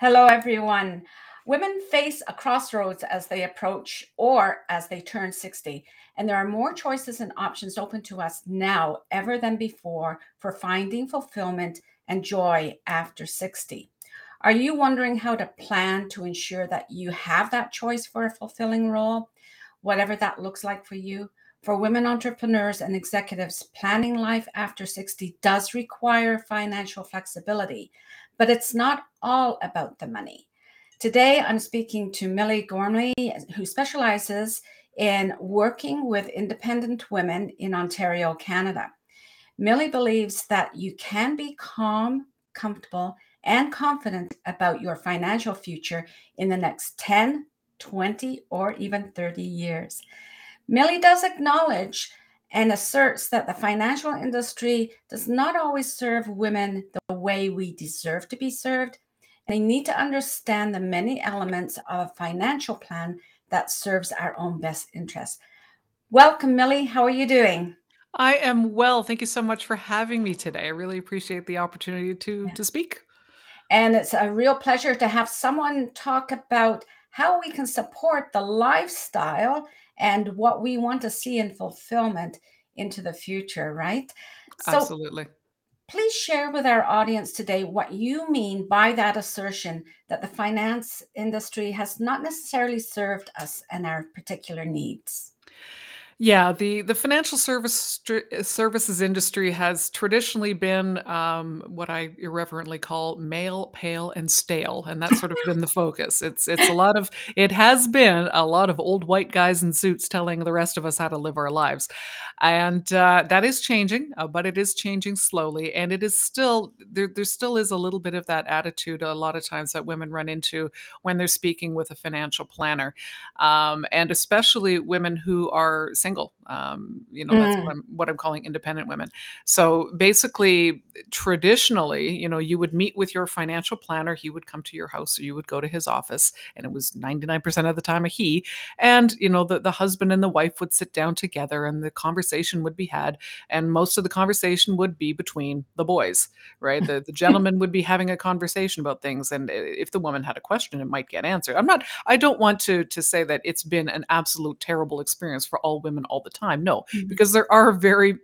Hello, everyone. Women face a crossroads as they approach or as they turn 60, and there are more choices and options open to us now ever than before for finding fulfillment and joy after 60. Are you wondering how to plan to ensure that you have that choice for a fulfilling role, whatever that looks like for you? For women entrepreneurs and executives, planning life after 60 does require financial flexibility, but it's not all about the money. Today, I'm speaking to Millie Gormley, who specializes in working with independent women in Ontario, Canada. Millie believes that you can be calm, comfortable, and confident about your financial future in the next 10, 20, or even 30 years. Millie does acknowledge and asserts that the financial industry does not always serve women the way we deserve to be served. They need to understand the many elements of a financial plan that serves our own best interests. Welcome, Millie. How are you doing? I am well. Thank you so much for having me today. I really appreciate the opportunity to Yeah. to speak. And it's a real pleasure to have someone talk about how we can support the lifestyle and what we want to see in fulfillment into the future, right? So Absolutely. please share with our audience today what you mean by that assertion that the finance industry has not necessarily served us and our particular needs. Yeah, the the financial service str uh, services industry has traditionally been, um, what I irreverently call male, pale, and stale, and that's sort of been the focus. It's it's a lot of it has been a lot of old white guys in suits telling the rest of us how to live our lives, and, uh, that is changing, uh, but it is changing slowly, and it is still there there still is a little bit of that attitude a lot of times that women run into when they're speaking with a financial planner, um, and especially women who are single. Um, you know, that's what Mm, I'm what I'm calling independent women. So basically, traditionally, you know, you would meet with your financial planner. He would come to your house, or you would go to his office, and it was 99% of the time a he. And you know, the the husband and the wife would sit down together, and the conversation would be had. And most of the conversation would be between the boys, right? The the gentleman would be having a conversation about things, and if the woman had a question, it might get answered. I'm not I don't want to to say that it's been an absolute terrible experience for all women all the time. No, mhm, because there are very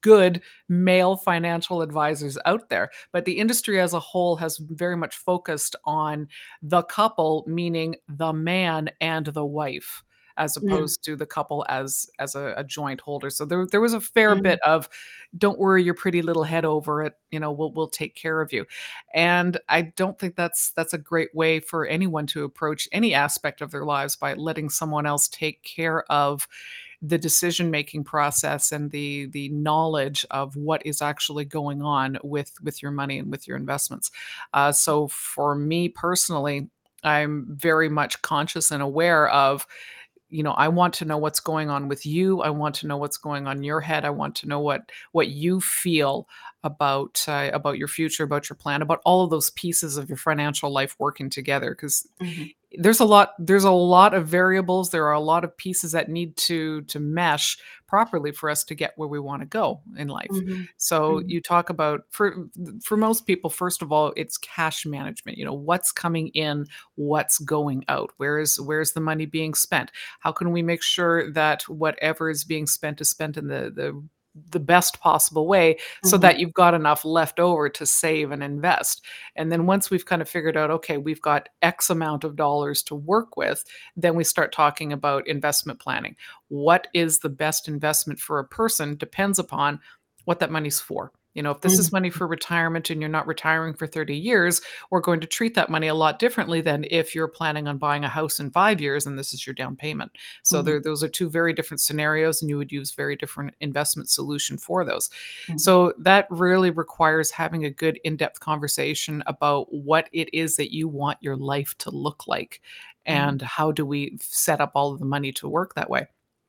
good male financial advisors out there, but the industry as a whole has very much focused on the couple, meaning the man and the wife as mm, opposed to the couple as as a, a joint holder. So there there was a fair mm, bit of don't worry your pretty little head over it, you know, we'll we'll take care of you. And I don't think that's that's a great way for anyone to approach any aspect of their lives by letting someone else take care of the decision making process and the the knowledge of what is actually going on with with your money and with your investments. Uh, so for me personally, I'm very much conscious and aware of you know, I want to know what's going on with you. I want to know what's going on in your head. I want to know what what you feel about uh, about your future, about your plan, about all of those pieces of your financial life working together. Because mhm, there's a lot there's a lot of variables, there are a lot of pieces that need to to mesh properly for us to get where we wanna go in life. mhm, So, mhm, you talk about for for most people, first of all, it's cash management, you know, what's coming in, what's going out, where is where's the money being spent? How can we make sure that whatever is being spent is spent in the the the best possible way so mhm, that you've got enough left over to save and invest? And then once we've kind of figured out, okay, we've got X amount of dollars to work with, then we start talking about investment planning. What is the best investment for a person depends upon what that money's for. You know, if this is mhm, money for retirement and you're not retiring for 30 years, we're going to treat that money a lot differently than if you're planning on buying a house in five years and this is your down payment. So mhm, there, those are two very different scenarios, and you would use very different investment solution for those. mhm, So that really requires having a good in-depth conversation about what it is that you want your life to look like mhm. and how do we set up all of the money to work that way.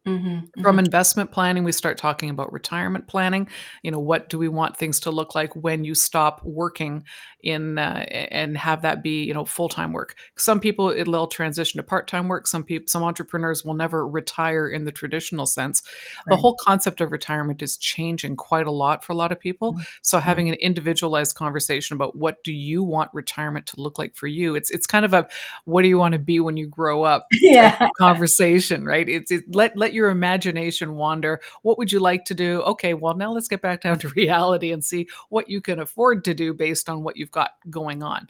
Mhm, From mhm. investment planning, we start talking about retirement planning. You know, what do we want things to look like when you stop working in, uh, and have that be, you know, full-time work? Some people, it'll transition to part-time work. Some people, some entrepreneurs will never retire in the traditional sense. The whole concept of retirement is changing quite a lot for a lot of people. Mm, So mm. having an individualized conversation about what do you want retirement to look like for you? It's it's kind of a what do you wanna be when you grow up Yeah. conversation, right? It's it let let your imagination wander. What would you like to do? Okay, well, now let's get back down to reality and see what you can afford to do based on what you've got going on.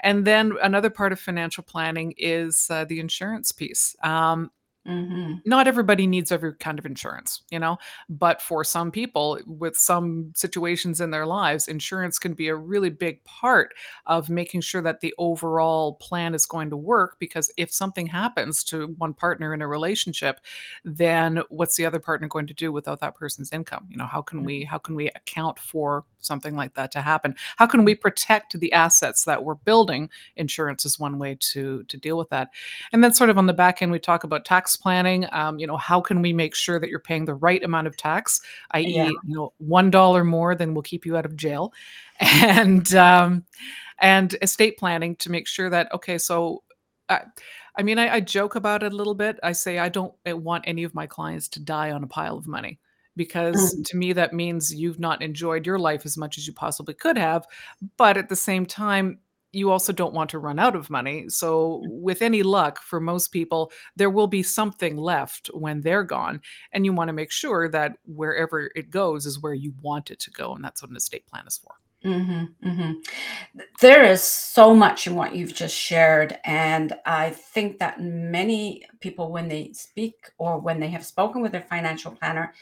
And then another part of financial planning is, uh, the insurance piece. Um, Mhm. not everybody needs every kind of insurance, you know, but for some people with some situations in their lives, insurance can be a really big part of making sure that the overall plan is going to work because if something happens to one partner in a relationship, then what's the other partner going to do without that person's income? You know, how can we Mhm. how can we account for something like that to happen? How can we protect the assets that we're building? Insurance is one way to to deal with that. And then sort of on the back end, we talk about tax planning. Um, you know, how can we make sure that you're paying the right amount of tax, Yeah. i.e., you know, $1 more than will keep you out of jail. And um, and estate planning to make sure that okay, so I, I mean, I, I joke about it a little bit. I say I don't uh, want any of my clients to die on a pile of money because Mhm. to me that means you've not enjoyed your life as much as you possibly could have. But at the same time, you also don't want to run out of money. So, with any luck, for most people, there will be something left when they're gone. And you want to make sure that wherever it goes is where you want it to go. And that's what an estate plan is for. Mhm, mhm. There is so much in what you've just shared, and I think that many people, when they speak or when they have spoken with their financial planner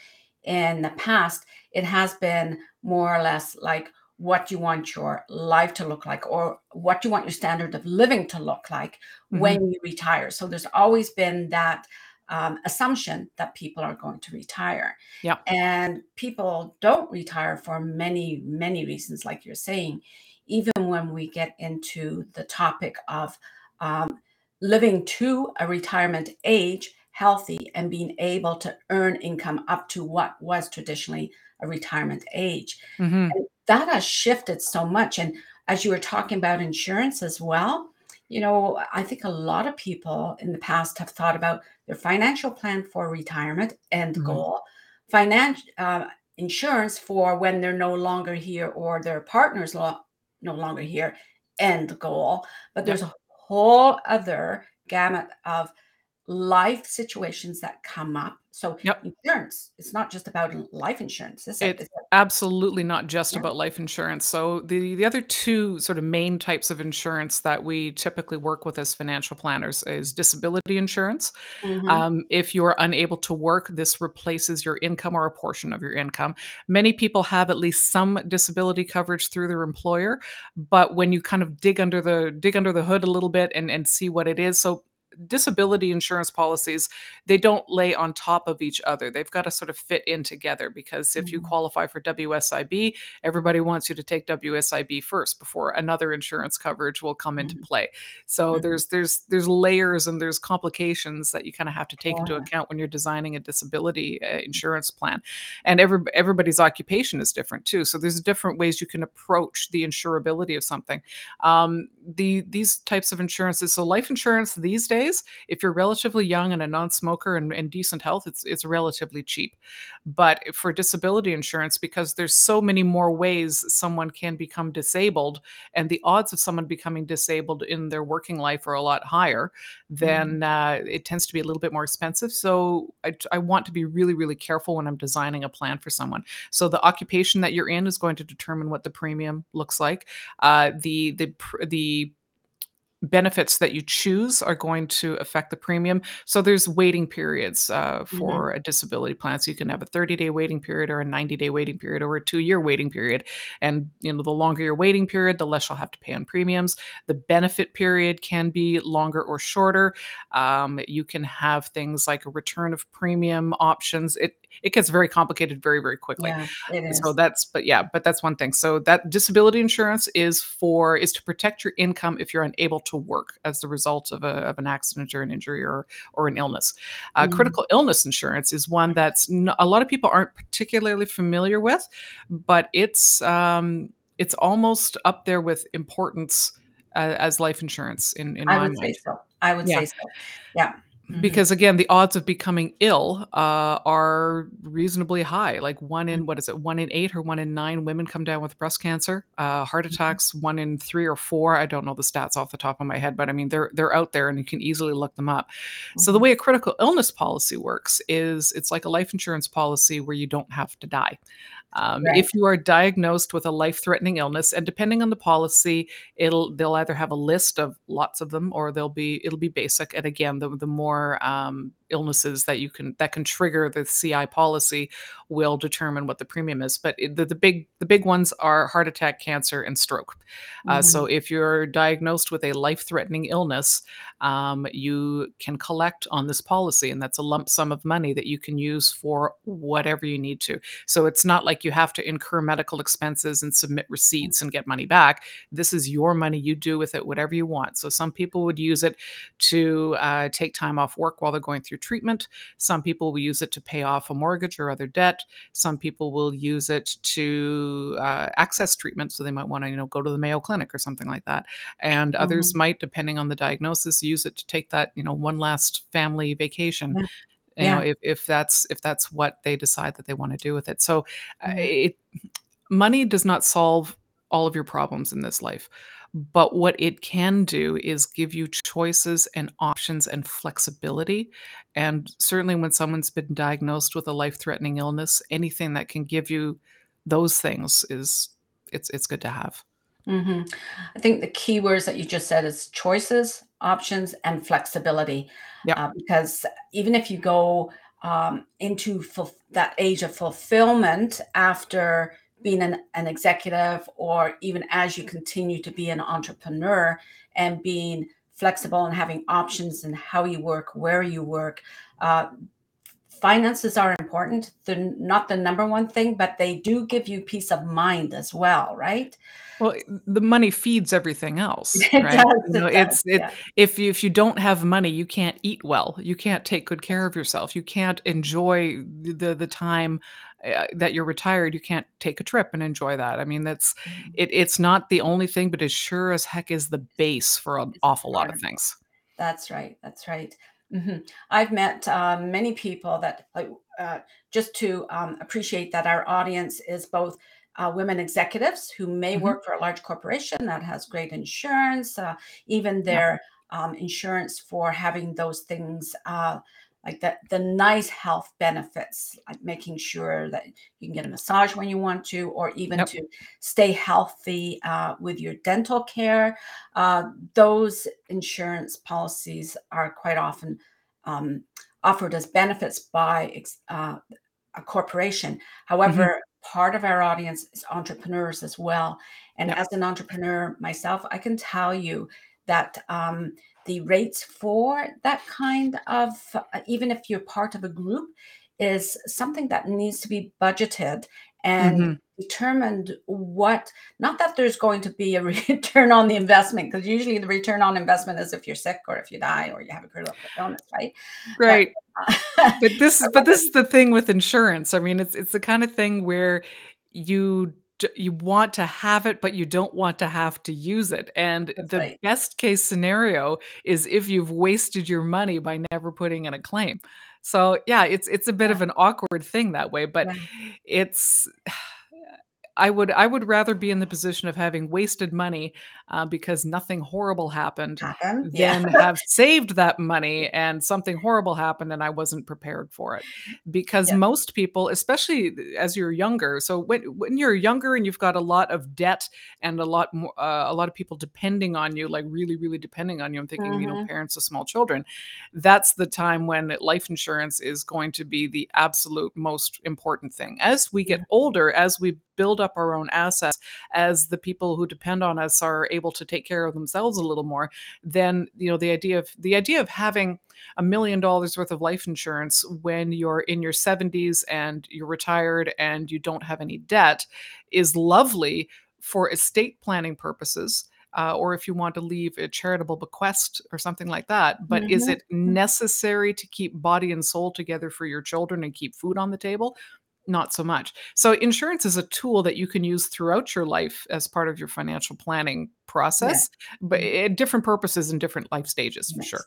in the past, it has been more or less like what you want your life to look like or what you want your standard of living to look like hmm when you retire. So there's always been that um, assumption that people are going to retire. Yeah. And people don't retire for many, many reasons, like you're saying. Even when we get into the topic of um, living to a retirement age, healthy, and being able to earn income up to what was traditionally a retirement age. hmm And that has shifted so much. And as you were talking about insurance as well, you know, I think a lot of people in the past have thought about their financial plan for retirement end hmm goal, financial uh, insurance for when they're no longer here or their partner's lo- no longer here, end goal. But there's a whole other gamut of life situations that come up. So Yep. insurance, it's not just about life insurance, is it? It's absolutely not just yeah. about life insurance. So the the other two sort of main types of insurance that we typically work with as financial planners is disability insurance. Mhm. Um, if you're unable to work, this replaces your income or a portion of your income. Many people have at least some disability coverage through their employer, but when you kind of dig under the dig under the hood a little bit and and see what it is, so disability insurance policies they don't lay on top of each other they've got to sort of fit in together because if you Mhm. qualify for WSIB everybody wants you to take WSIB first before another insurance coverage will come into Mhm. play so Mhm. there's there's there's layers and there's complications that you kind of have to take into account when you're designing a disability uh, insurance plan. And every everybody's occupation is different too. So there's different ways you can approach the insurability of something. Um, the these types of insurances. So life insurance these days, if you're relatively young and a non-smoker and, and decent health, it's it's relatively cheap. But for disability insurance, because there's so many more ways someone can become disabled and the odds of someone becoming disabled in their working life are a lot higher, then uh, it tends to be a little bit more expensive. So I, I want to be really, really careful when I'm designing a plan for someone. So the occupation that you're in is going to determine what the premium looks like. Uh, the the the benefits that you choose are going to affect the premium. So there's waiting periods uh, Mhm. for a disability plan. So you can have a 30 day waiting period or a 90 day waiting period or a two year waiting period. And you know, the longer your waiting period, the less you'll have to pay on premiums. The benefit period can be longer or shorter. Um, you can have things like a return of premium options. It it gets very complicated very very quickly. Yeah, it So that's but yeah, but that's one thing. So that disability insurance is for is to protect your income if you're unable to work as the result of a of an accident or an injury or or an illness. Uh, Mhm. critical illness insurance is one that's n- a lot of people aren't particularly familiar with, but it's um, it's almost up there with importance uh, as life insurance in in I my would say mind. so. I would Yeah. say so. Yeah. Mhm. Because again, the odds of becoming ill, uh, are reasonably high, like 1 Mm, in what is it, 1 in 8 or 1 in 9 women come down with breast cancer. Uh, heart mhm, attacks, 1 in 3 or 4, I don't know the stats off the top of my head, but I mean, they're they're out there and you can easily look them up. So the mhm. way a critical illness policy works is it's like a life insurance policy where you don't have to die. Um, Right. if you are diagnosed with a life-threatening illness, and depending on the policy, it'll they'll either have a list of lots of them or they'll be it'll be basic. And again, the the more um, illnesses that you can that can trigger the CI policy will determine what the premium is. But it, the, the big the big ones are heart attack, cancer, and stroke. Uh, so Mhm. if you're diagnosed with a life-threatening illness, um, you can collect on this policy, and that's a lump sum of money that you can use for whatever you need to. So it's not like you have to incur medical expenses and submit receipts and get money back. This is your money. You do with it whatever you want. So some people would use it to uh, take time off work while they're going through treatment. Some people will use it to pay off a mortgage or other debt. Some people will use it to uh, access treatment. So they might want to, you know, go to the Mayo Clinic or something like that. And others Mhm. might, depending on the diagnosis, use it to take that, you know, one last family vacation Yeah. You know Yeah. if, if that's if that's what they decide that they want to do with it so uh, Mhm. it money does not solve all of your problems in this life but what it can do is give you choices and options and flexibility and certainly when someone's been diagnosed with a life-threatening illness anything that can give you those things is it's it's good to have Mhm. I think the key words that you just said is choices, options, and flexibility. yeah Uh, because even if you go um, into ful- that age of fulfillment after being an, an executive, or even as you continue to be an entrepreneur and being flexible and having options in how you work, where you work, uh, finances are important. They're not the number one thing, but they do give you peace of mind as well, right? Well, the money feeds everything else, It does, You know, it does, it's it yeah. if you if you don't have money, you can't eat well, you can't take good care of yourself, you can't enjoy the the time, uh, that you're retired, you can't take a trip and enjoy that. I mean, that's Mhm. it it's not the only thing, but it sure as heck is the base for an It's awful lot of things. That's right, that's right. Mhm. I've met, uh, many people that, like, uh, just to, um, appreciate that our audience is both, uh, women executives who may Mhm. work for a large corporation that has great insurance, uh, even their, um, insurance for having those things, uh, like the the nice health benefits, like making sure that you can get a massage when you want to, or even Yep. to stay healthy, uh, with your dental care. Uh, those insurance policies are quite often um, offered as benefits by uh, a corporation. However, part of our audience is entrepreneurs as well. And Yep. as an entrepreneur myself, I can tell you that um, the rates for that kind of, uh, even if you're part of a group, is something that needs to be budgeted and Mhm. determined what not that there's going to be a return on the investment because usually the return on investment is if you're sick or if you die or you have a critical illness right but Right. uh, But this is but this is the thing with insurance. I mean, it's it's the kind of thing where you you want to have it, but you don't want to have to use it, and that's the right. best case scenario is if you've wasted your money by never putting in a claim. So, yeah, it's it's a bit yeah. of an awkward thing that way, but yeah. it's I would I would rather be in the position of having wasted money, uh, because nothing horrible happened happen yeah than have saved that money and something horrible happened and I wasn't prepared for it. Because yeah most people, especially as you're younger, so when when you're younger and you've got a lot of debt and a lot more, uh, a lot of people depending on you, like really, really depending on you. I'm thinking, you know, hmm parents of small children. That's the time when life insurance is going to be the absolute most important thing. As we get older, as we build up our own assets, as the people who depend on us are able to take care of themselves a little more, then you know the idea of the idea of having a million dollars worth of life insurance when you're in your 70s and you're retired and you don't have any debt is lovely for estate planning purposes uh, or if you want to leave a charitable bequest or something like that. But is Mhm. it necessary to keep body and soul together for your children and keep food on the table? Not so much. So, insurance is a tool that you can use throughout your life as part of your financial planning Yeah. process, but Mm. at different purposes in different life stages for Yes. sure.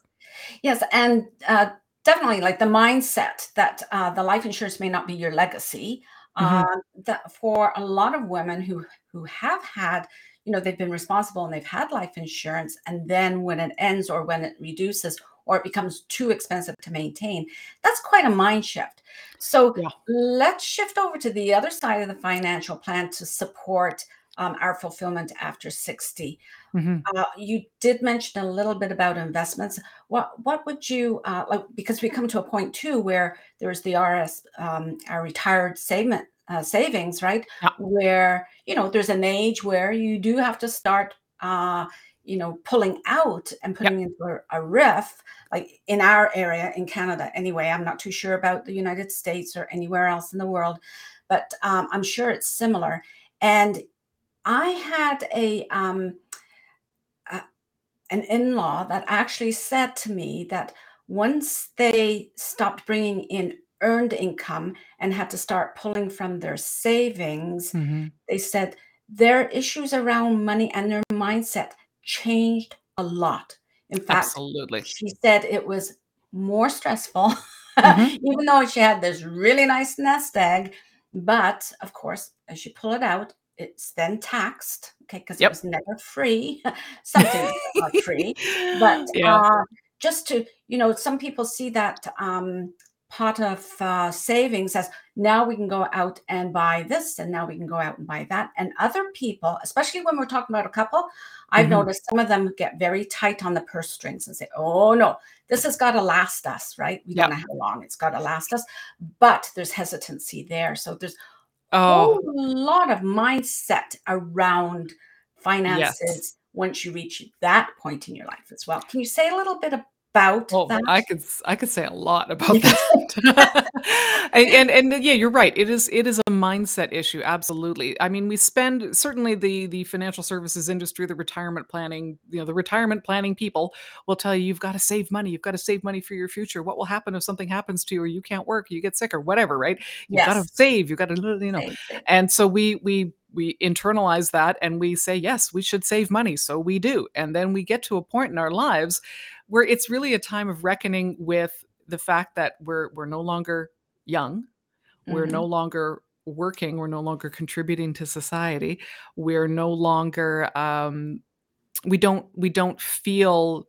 Yes, and uh, definitely like the mindset that uh, the life insurance may not be your legacy. Mhm. Um, that for a lot of women who who have had, you know, they've been responsible and they've had life insurance, and then when it ends or when it reduces or it becomes too expensive to maintain, that's quite a mind shift. So Yeah. let's shift over to the other side of the financial plan to support um, our fulfillment after 60. Mhm. Uh, you did mention a little bit about investments. What what would you uh, like? Because we come to a point too where there's the RS, um, our retired uh, savings, right? Yeah. Where you know there's an age where you do have to start, uh, you know, pulling out and putting into a, a RIF. Like in our area in Canada, anyway. I'm not too sure about the United States or anywhere else in the world, but um, I'm sure it's similar. And I had a um, a an in-law that actually said to me that once they stopped bringing in earned income and had to start pulling from their savings, Mhm. they said their issues around money and their mindset changed a lot. In fact, Absolutely. she said it was more stressful, Mhm. even though she had this really nice nest egg. But of course, as you pull it out, it's then taxed, okay, because it was never free. Some things free, but Yeah. uh, just to, you know, some people see that um, pot of uh, savings as now we can go out and buy this, and now we can go out and buy that. And other people, especially when we're talking about a couple, I've Mhm. noticed some of them get very tight on the purse strings and say, oh no, this has got to last us, right? We don't know how long it's got to last us, but there's hesitancy there. So there's Oh, whole lot of mindset around yes. finances once you reach that point in your life as well. Can you say a little bit about Oh, that? I could I could say a lot about that. And and and yeah, you're right. It is it is a mindset issue, absolutely. I mean, we spend certainly the the financial services industry, the retirement planning, you know, the retirement planning people will tell you, "You've gotta save money. You've gotta save money for your future. What will happen if something happens to you or you can't work, you get sick or whatever, right? You've gotta save. You've gotta, you know." And so we we we internalize that and we say, "Yes, we should save money." So we do. And then we get to a point in our lives where it's really a time of reckoning with the fact that we're we're no longer young, we're no Mhm. longer working, we're no longer contributing to society, we're no longer um, we don't we don't feel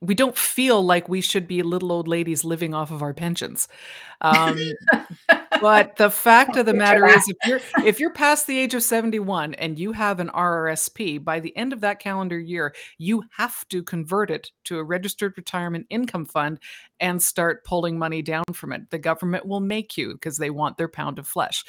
we don't feel like we should be little old ladies living off of our pensions. Um, but the fact of the matter is if you're if you're past the age of 71 and you have an RRSP, by the end of that calendar year, you have to convert it to a registered retirement income fund and start pulling money down from it. The government will make you because they want their pound of flesh.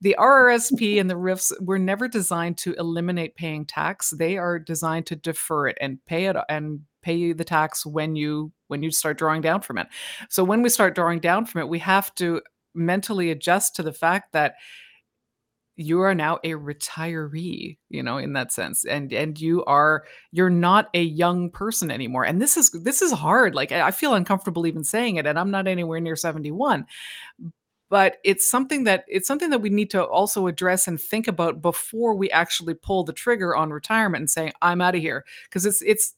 The RRSP and the RIFs were never designed to eliminate paying tax. They are designed to defer it and pay it and pay you the tax when you when you start drawing down from it. So when we start drawing down from it, we have to mentally adjust to the fact that you are now a retiree, you know, in that sense. And and you are you're not a young person anymore. And this is this is hard. Like I feel uncomfortable even saying it and I'm not anywhere near 71. But it's something that it's something that we need to also address and think about before we actually pull the trigger on retirement and saying I'm out of here because it's it's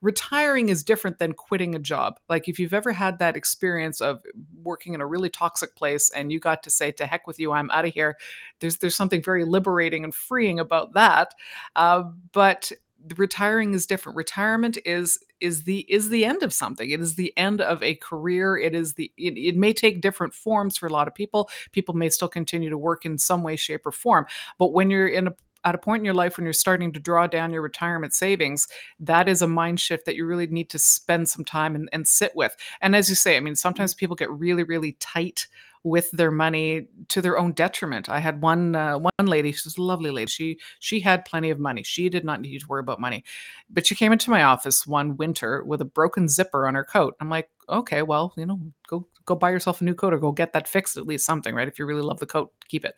retiring is different than quitting a job. Like if you've ever had that experience of working in a really toxic place and you got to say to heck with you, I'm out of here. There's there's something very liberating and freeing about that. Uh, but retiring is different. Retirement is is the is the end of something. It is the end of a career. It is the it, it may take different forms for a lot of people. People may still continue to work in some way, shape, or form. But when you're in a at a point in your life when you're starting to draw down your retirement savings, that is a mind shift that you really need to spend some time and, and sit with. And as you say, I mean, sometimes people get really, really tight with their money to their own detriment. I had one uh, one lady, she's a lovely lady. She she had plenty of money. She did not need to worry about money. But she came into my office one winter with a broken zipper on her coat. I'm like, okay, well, you know, go go buy yourself a new coat or go get that fixed at least something, right? If you really love the coat, keep it.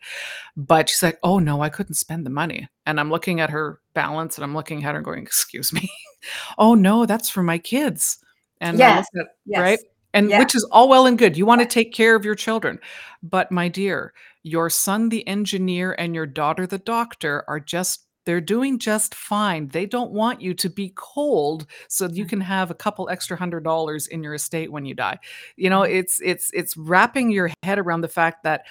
But she's like, "Oh no, I couldn't spend the money." And I'm looking at her balance and I'm looking at her going, "Excuse me." "Oh no, that's for my kids." And Yes. at, right? And Yeah. which is all well and good. You want to take care of your children. But my dear, your son the engineer and your daughter the doctor are just they're doing just fine. They don't want you to be cold so you Mm, can have a couple extra hundred dollars in your estate when you die. You know, mhm. it's it's it's wrapping your head around the fact that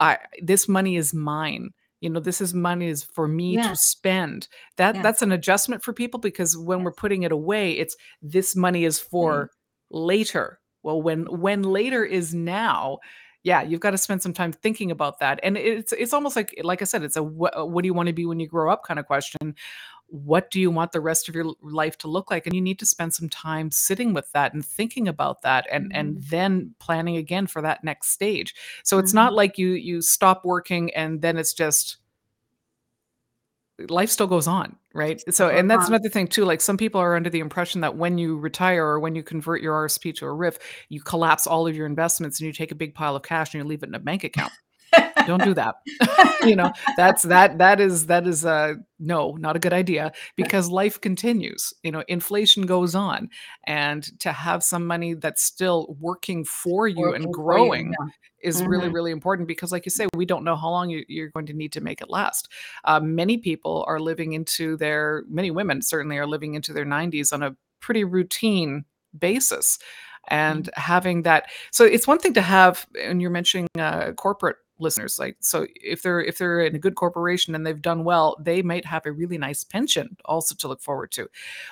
I this money is mine. You know, this is money is for me to spend. That Yes. that's an adjustment for people because when we're putting it away, it's this money is for later. Well, when when later is now, yeah, you've got to spend some time thinking about that. And it's it's almost like like I said, it's a what, what do you want to be when you grow up kind of question. What do you want the rest of your life to look like? And you need to spend some time sitting with that and thinking about that and and Mhm. then planning again for that next stage. So it's not Mhm. like you you stop working and then it's just life still goes on, right? So and that's another thing too, like some people are under the impression that when you retire or when you convert your RSP to a RIF, you collapse all of your investments and you take a big pile of cash and you leave it in a bank account. Don't do that. You know, that's that that is that is uh no, not a good idea because life continues. You know, inflation goes on and to have some money that's still working for you and Working you, growing yeah. is really Mhm. really important because like you say we don't know how long you, you're going to need to make it last uh, many people are living into their many women certainly are living into their 90s on a pretty routine basis Mhm. and having that so it's one thing to have and you're mentioning uh, corporate listeners like so if they're if they're in a good corporation and they've done well they might have a really nice pension also to look forward to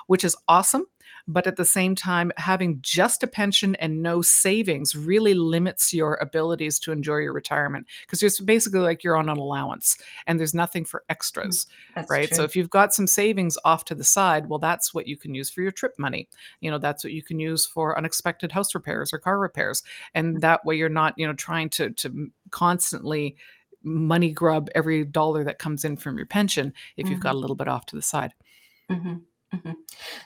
which is awesome but at the same time having just a pension and no savings really limits your abilities to enjoy your retirement because it's basically like you're on an allowance and there's nothing for Mm. extras That's right so if you've got some savings off to the side well that's what you can use for your trip money you know that's what you can use for unexpected house repairs or car repairs and that way you're not you know trying to to constantly money grub every dollar that comes in from your pension if you've got Mhm. a little bit off to the side Mhm. Mhm.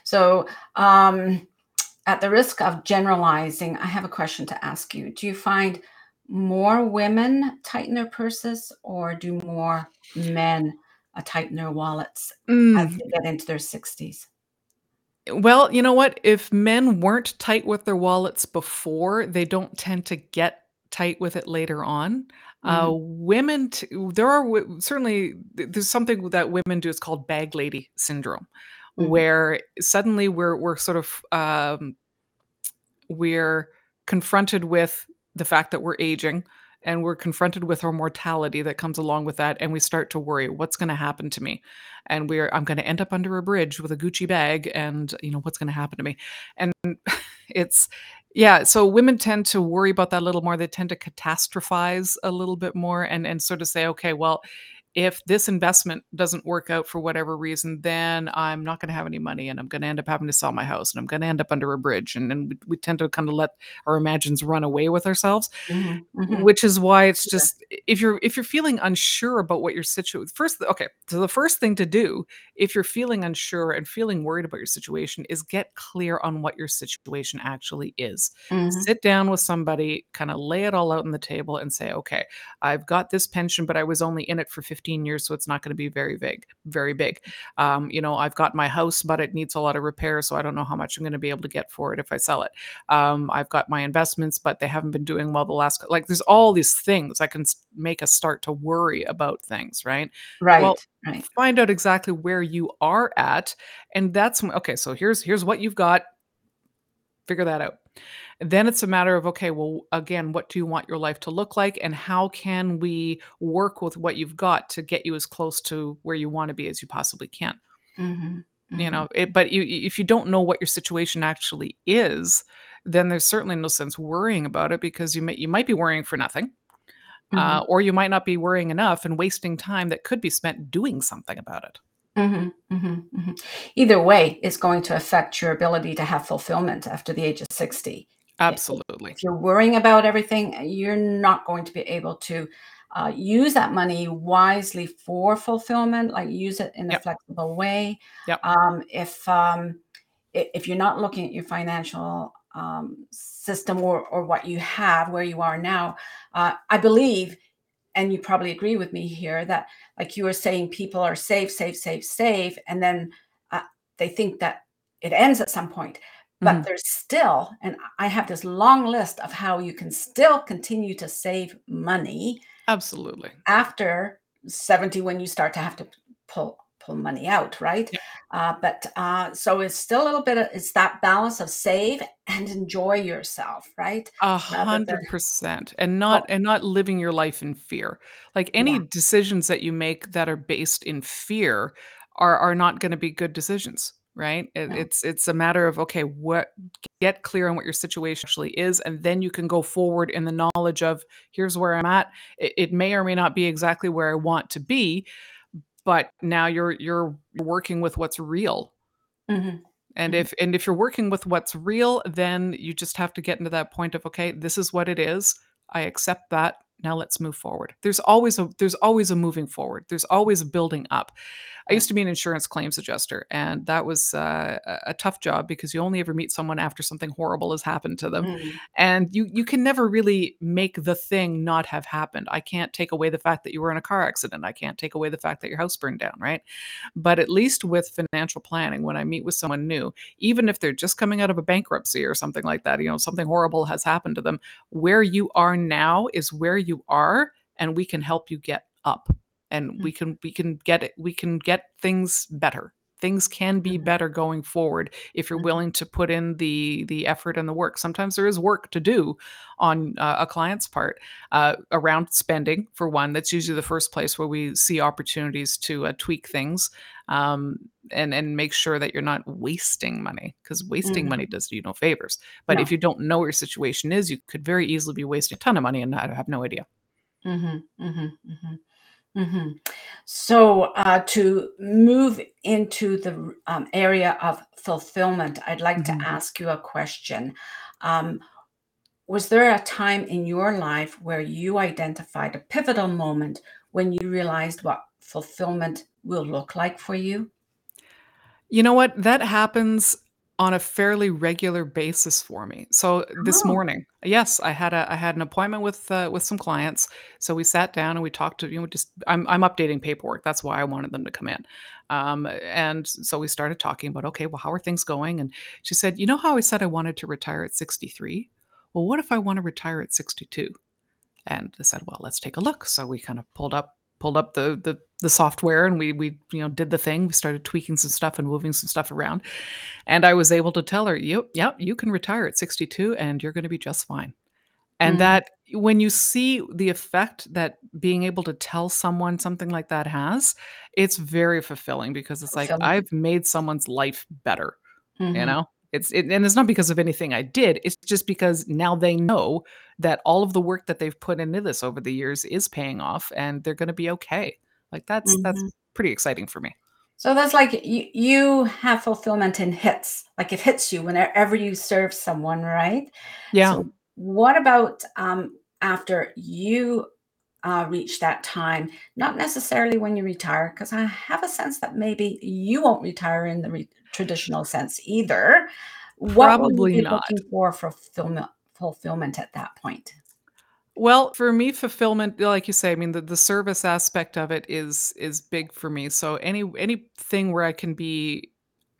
So, um, at the risk of generalizing, I have a question to ask you. Do you find more women tighten their purses, or do more men uh, tighten their wallets as Mm, they get into their 60s? well, you know what? If men weren't tight with their wallets before, they don't tend to get tight with it later on. Uh, Mm, women, t- there are w- certainly there's something that women do. It's called bag lady syndrome, mhm, where suddenly we're we're sort of um, we're confronted with the fact that we're aging and we're confronted with our mortality that comes along with that and we start to worry what's going to happen to me? And we're i'm going to end up under a bridge with a gucci bag and you know what's going to happen to me? And it's yeah so women tend to worry about that a little more. They tend to catastrophize a little bit more and and sort of say okay well if this investment doesn't work out for whatever reason, then I'm not going to have any money and I'm going to end up having to sell my house and I'm going to end up under a bridge. And then we, we tend to kind of let our imagines run away with ourselves mhm, mhm. which is why it's Yeah. just if you're if you're feeling unsure about what your situation first okay so the first thing to do if you're feeling unsure and feeling worried about your situation is get clear on what your situation actually is Mhm, sit down with somebody kind of lay it all out on the table and say okay i've got this pension but i was only in it for 15 years so it's not going to be very big very big um, you know i've got my house but it needs a lot of repair so i don't know how much i'm going to be able to get for it if i sell it um, I've got my investments, but they haven't been doing well the last. Like, there's all these things I can make us start to worry about things, right? Well, Right, right. find out exactly where you are at, and that's okay. So here's here's what you've got. Figure that out. Then it's a matter of okay, well, again, what do you want your life to look like, and how can we work with what you've got to get you as close to where you want to be as you possibly can? Mhm, You mhm, know, it but you if you don't know what your situation actually is, then there's certainly no sense worrying about it because you may you might be worrying for nothing, mhm, uh, or you might not be worrying enough and wasting time that could be spent doing something about it. Mhm, mhm, mhm. Either way, it's going to affect your ability to have fulfillment after the age of 60. Absolutely. If you're worrying about everything, you're not going to be able to uh, use that money wisely for fulfillment, like use it in a flexible way. Yep. Um, if um, if you're not looking at your financial um, system or or what you have where you are now, uh, I believe, and you probably agree with me here that, like you were saying, people are safe safe safe safe and then uh, they think that it ends at some point. But Mhm. there's still, and I have this long list of how you can still continue to save money Absolutely. after 70 when you start to have to pull money out, right? Yep. Uh, but uh, so it's still a little bit of it's that balance of save and enjoy yourself, right? A 100%, and oh not and not living your life in fear. Like, any yeah. decisions that you make that are based in fear are are not gonna be good decisions, right? It No. it's it's a matter of, okay, what get clear on what your situation actually is, and then you can go forward in the knowledge of, "Here's where I'm at." It it may or may not be exactly where I want to be, but now you're you're working with what's real. Mhm, And mhm, if and if you're working with what's real, then you just have to get into that point of, "Okay, this is what it is. I accept that. Now let's move forward." There's always a there's always a moving forward. There's always a building up. I used to be an insurance claims adjuster, and that was, uh, a tough job because you only ever meet someone after something horrible has happened to them, Mhm, and you you can never really make the thing not have happened. I can't take away the fact that you were in a car accident. I can't take away the fact that your house burned down, right? But at least with financial planning, when I meet with someone new, even if they're just coming out of a bankruptcy or something like that, you know, something horrible has happened to them, where you are now is where you are, and we can help you get up. And mm, we can we can get it we can get things better. Things can be mhm, better going forward if you're mhm, willing to put in the the effort and the work. Sometimes there is work to do on uh, a client's part uh, around spending, for one. That's usually the first place where we see opportunities to uh, tweak things um, and and make sure that you're not wasting money because wasting mhm. money does you no favors. But if you don't know your situation is, you could very easily be wasting a ton of money and not have no idea. Mhm, mhm, mhm, mhm. So, uh, to move into the um, area of fulfillment, I'd like to Mhm. ask you a question. Um, was there a time in your life where you identified a pivotal moment when you realized what fulfillment will look like for you? You know what? That happens on a fairly regular basis for me. So this Oh. morning, yes, I had a I had an appointment with uh, with some clients. So we sat down and we talked to you know just I'm I'm updating paperwork. That's why I wanted them to come in. Um, and so we started talking about okay, well, how are things going? And she said, you know how I said I wanted to retire at 63? Well, what if I want to retire at 62? And I said, "Well, let's take a look." So we kind of pulled up pulled up the the the software and we we you know did the thing. We started tweaking some stuff and moving some stuff around. And I was able to tell her, "Yep, yep, you can retire at 62 and you're going to be just fine." And Mhm. that when you see the effect that being able to tell someone something like that has, it's very fulfilling because it's like. I've made someone's life better. You Mhm. know? It's it and it's not because of anything I did, it's just because now they know that all of the work that they've put into this over the years is paying off, and they're gonna be okay. Like, that's that's Mhm. pretty exciting for me. So that's like you you have fulfillment in hits, like it hits you whenever you serve someone, right? Yeah. So what about um, after you uh, reach that time? Not necessarily when you retire, because I have a sense that maybe you won't retire in the re- traditional sense either. What Probably not. looking for fulfillment, fulfillment at that point? Well, for me, fulfillment, like you say, I mean, the the service aspect of it is is big for me, so any anything where I can be,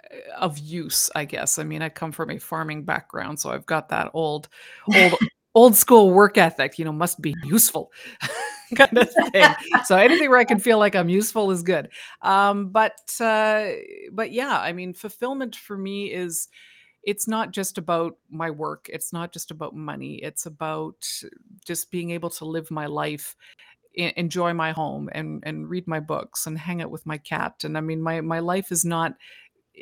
eh, of use, I guess. I mean, I come from a farming background, so I've got that old old old school work ethic, you know, must be useful kind of thing. So anything where I can feel like I'm useful is good. Um, but, uh, but yeah, I mean, fulfillment for me is it's not just about my work. It's not just about money. It's about just being able to live my life, enjoy my home, and and read my books and hang out with my cat. And I mean, my my life is not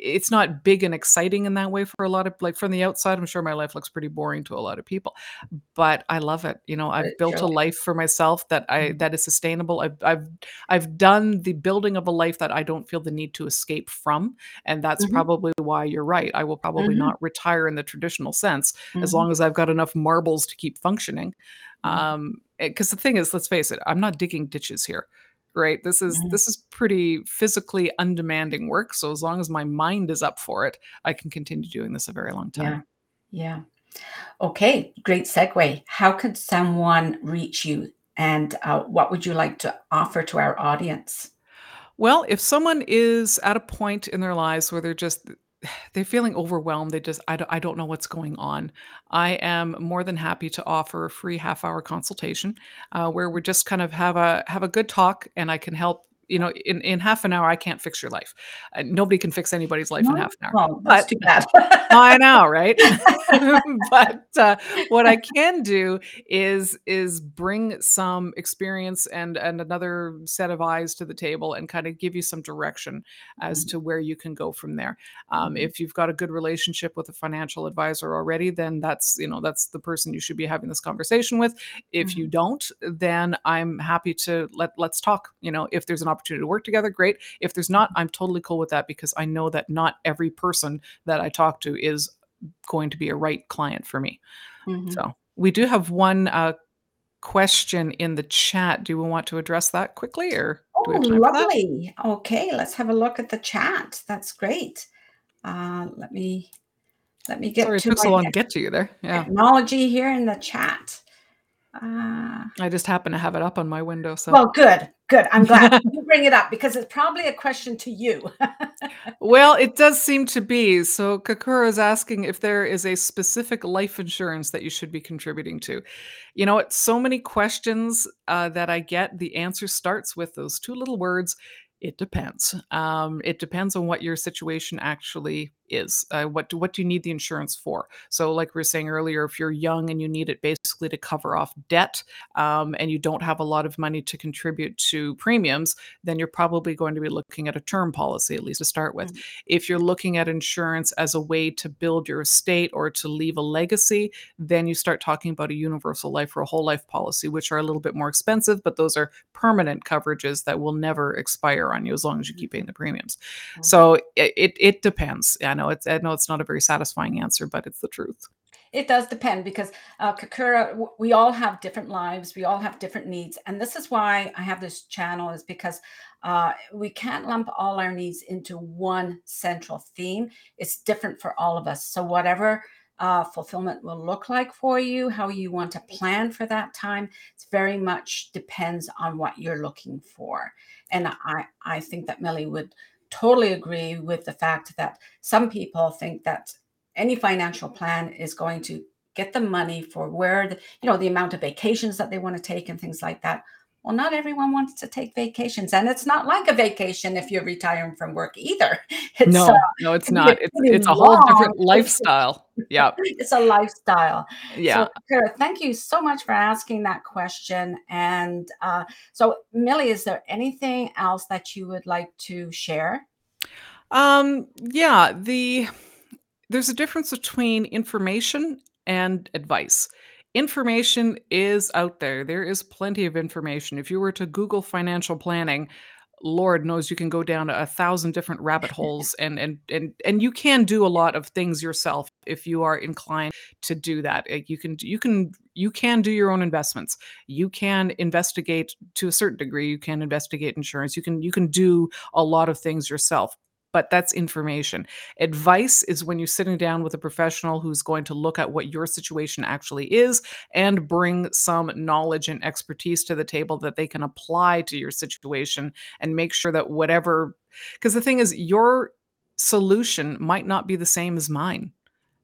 it's not big and exciting in that way for a lot of like from the outside, I'm sure my life looks pretty boring to a lot of people, but I love it. You know, I've built a life for myself that I Mhm. that is sustainable. I've I've I've done the building of a life that I don't feel the need to escape from, and that's Mhm. probably why you're right. I will probably Mhm. not retire in the traditional sense as Mhm. long as I've got enough marbles to keep functioning. Mhm. Um, because the thing is, let's face it, I'm not digging ditches here, right? This is Mhm. this is pretty physically undemanding work, so as long as my mind is up for it, I can continue doing this a very long Yeah. time. Yeah. Okay, great segue. How could someone reach you, and, uh, what would you like to offer to our audience? Well, if someone is at a point in their lives where they're just they're feeling overwhelmed, they just I don't I don't know what's going on. I am more than happy to offer a free half hour consultation, uh, where we just kind of have a have a good talk and I can help, you know, in in half an hour I can't fix your life. Uh, nobody can fix anybody's life in half an hour. That's But too bad. I know, right? But, uh, what I can do is is bring some experience and and another set of eyes to the table and kinda give you some direction as Mhm. to where you can go from there. Um, Mhm. if you've got a good relationship with a financial advisor already, then that's, you know, that's the person you should be having this conversation with. If you Mhm. don't, then I'm happy to let let's talk. You know, if there's an opportunity to work together, great. If there's not, I'm totally cool with that because I know that not every person that I talk to is going to be a right client for me. Mhm. So, we do have one, uh, question in the chat. Do we want to address that quickly, or Oh, have time for that? lovely. Okay, let's have a look at the chat. That's great. Uh, let me let me get Sorry it to took my so long to get to you there. Yeah. technology here in the chat. Uh I just happen to have it up on my window, so Well, good, good. I'm glad you bring it up because it's probably a question to you. Well, it does seem to be. So Kakura is asking if there is a specific life insurance that you should be contributing to. You know what? So many questions uh, that I get, the answer starts with those two little words. It depends. Um, it depends on what your situation actually is. Uh, what do, what do you need the insurance for? So, like we were saying earlier, if you're young and you need it basically to cover off debt, um, and you don't have a lot of money to contribute to premiums, then you're probably going to be looking at a term policy, at least to start with. Mm. If you're looking at insurance as a way to build your estate or to leave a legacy, then you start talking about a universal life or a whole life policy, which are a little bit more expensive, but those are permanent coverages that will never expire on you as long as you keep paying the premiums. Mhm. So it it, it depends. I know it's I know it's not a very satisfying answer, but it's the truth. It does depend because, uh, Kakura, we all have different lives, we all have different needs, and this is why I have this channel is because, uh, we can't lump all our needs into one central theme. It's different for all of us. So whatever, uh, fulfillment will look like for you, how you want to plan for that time, it's very much depends on what you're looking for. And I I think that Millie would totally agree with the fact that some people think that any financial plan is going to get the money for where the you know, the amount of vacations that they wanna take and things like that. Well, not everyone wants to take vacations, and it's not like a vacation if you're retiring from work either. It's, uh, No, no, it's can be a not. It's it's a whole long different lifestyle. Yeah, it's a lifestyle. Yeah. So, Kara, thank you so much for asking that question, and, uh, so Millie, is there anything else that you would like to share? Um, yeah, the there's a difference between information and advice. Information is out there. There is plenty of information. If you were to Google financial planning, Lord knows you can go down a thousand different rabbit holes and and and and you can do a lot of things yourself if you are inclined to do that. You can you can you can do your own investments. You can investigate to a certain degree. You can investigate insurance. You can you can do a lot of things yourself. But that's information. Advice is when you're sitting down with a professional who's going to look at what your situation actually is and bring some knowledge and expertise to the table that they can apply to your situation and make sure that whatever because the thing is your solution might not be the same as mine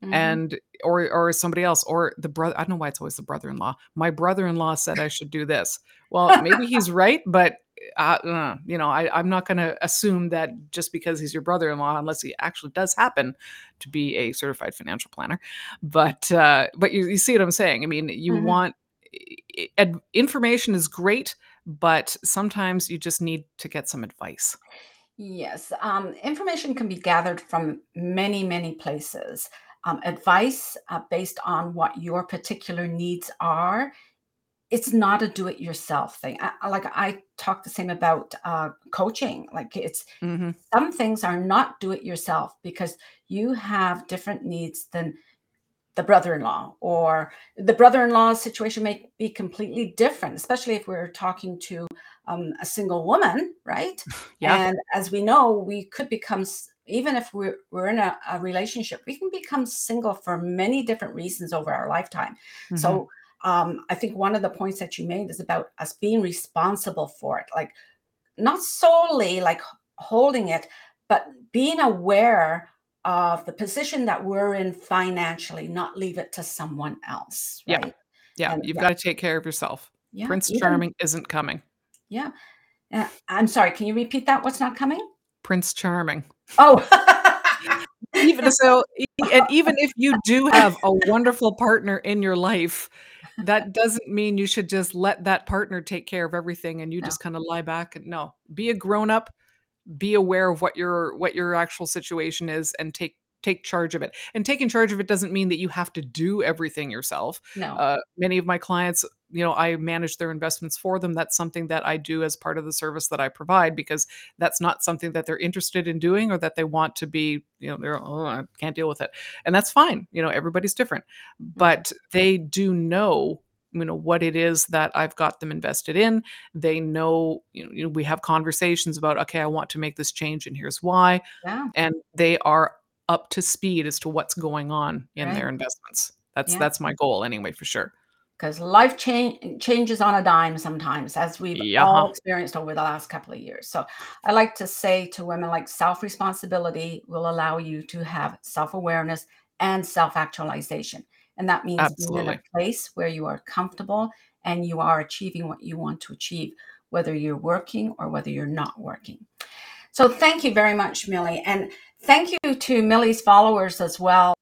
Mhm. and or or somebody else or the brother I don't know why it's always the brother-in-law. My brother-in-law said I should do this. Well, maybe he's right, but uh, uh, you know, I, I'm not going to assume that just because he's your brother-in-law, unless he actually does happen to be a certified financial planner. But uh, but you, you see what I'm saying? I mean, you Mhm. want ad- information is great, but sometimes you just need to get some advice. Yes, um, information can be gathered from many, many places. Um, advice uh, based on what your particular needs are. It's not a do-it-yourself thing. I, like I talk the same about uh, coaching. Like it's Mhm. some things are not do-it-yourself because you have different needs than the brother-in-law or the brother-in-law situation may be completely different especially if we're talking to um, a single woman right Yeah. and as we know we could become even if we're, we're in a, a relationship we can become single for many different reasons over our lifetime Mhm. so um, i think one of the points that you made is about us being responsible for it like not solely like holding it, but being aware of the position that we're in financially, not leave it to someone else, Yeah. right? Yeah, And you've yeah, gotta take care of yourself. yeah, Prince even Charming isn't coming. yeah. Uh, I'm sorry, can you repeat that? What's not coming? Prince Charming. Oh, Even so and even if you do have a wonderful partner in your life, that doesn't mean you should just let that partner take care of everything and you no, just kinda lie back and no. Be a grown up, be aware of what your what your actual situation is and take take charge of it. And taking charge of it doesn't mean that you have to do everything yourself. no, Uh, many of my clients, you know, I manage their investments for them. That's something that I do as part of the service that I provide because that's not something that they're interested in doing or that they want to be, you know, they're, oh, I can't deal with it. And that's fine. You know, everybody's different. mhm, But they do know you know what it is that I've got them invested in. They know, you know, you know, we have conversations about, okay, I want to make this change and here's why. yeah, And they are up to speed as to what's going on in right, their investments. That's yeah. that's my goal anyway, for sure. Because life change changes on a dime sometimes, as we've Yeah. all experienced over the last couple of years. So I like to say to women, like self responsibility will allow you to have self awareness and self actualization. And that means being in a place where you are comfortable and you are achieving what you want to achieve, whether you're working or whether you're not working. So thank you very much, Millie. And thank you to Millie's followers as well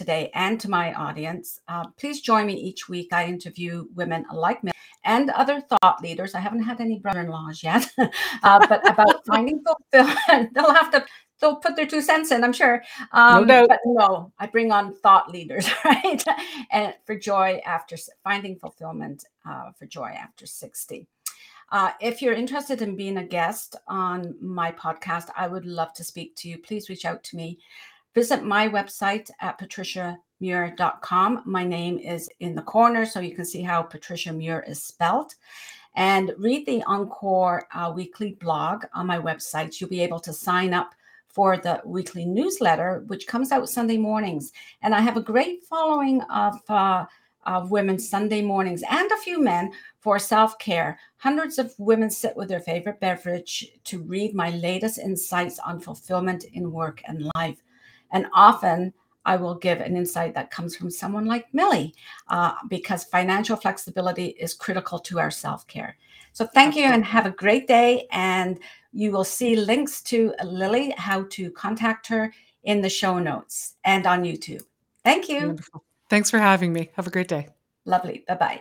today and to my audience. Uh, please join me each week. I interview women like me and other thought leaders. I haven't had any brother-in-laws yet, uh, but about finding fulfillment. They'll have to. They'll put their two cents in, I'm sure. No Um, doubt. but no, I bring on thought leaders, right? and for joy after finding fulfillment uh, for joy after 60. Uh, if you're interested in being a guest on my podcast, I would love to speak to you. Please reach out to me. Visit my website at patriciamuir.com. My name is in the corner, so you can see how Patricia Muir is spelled. And read the Encore uh, weekly blog on my website. You'll be able to sign up for the weekly newsletter, which comes out Sunday mornings. And I have a great following of, uh, of women Sunday mornings and a few men for self care. Hundreds of women sit with their favorite beverage to read my latest insights on fulfillment in work and life. And often I will give an insight that comes from someone like Millie, uh, because financial flexibility is critical to our self care. So thank you and have a great day. And you will see links to Millie, how to contact her in the show notes and on YouTube. Thank you. Wonderful. Thanks for having me. Have a great day. Lovely. Bye bye.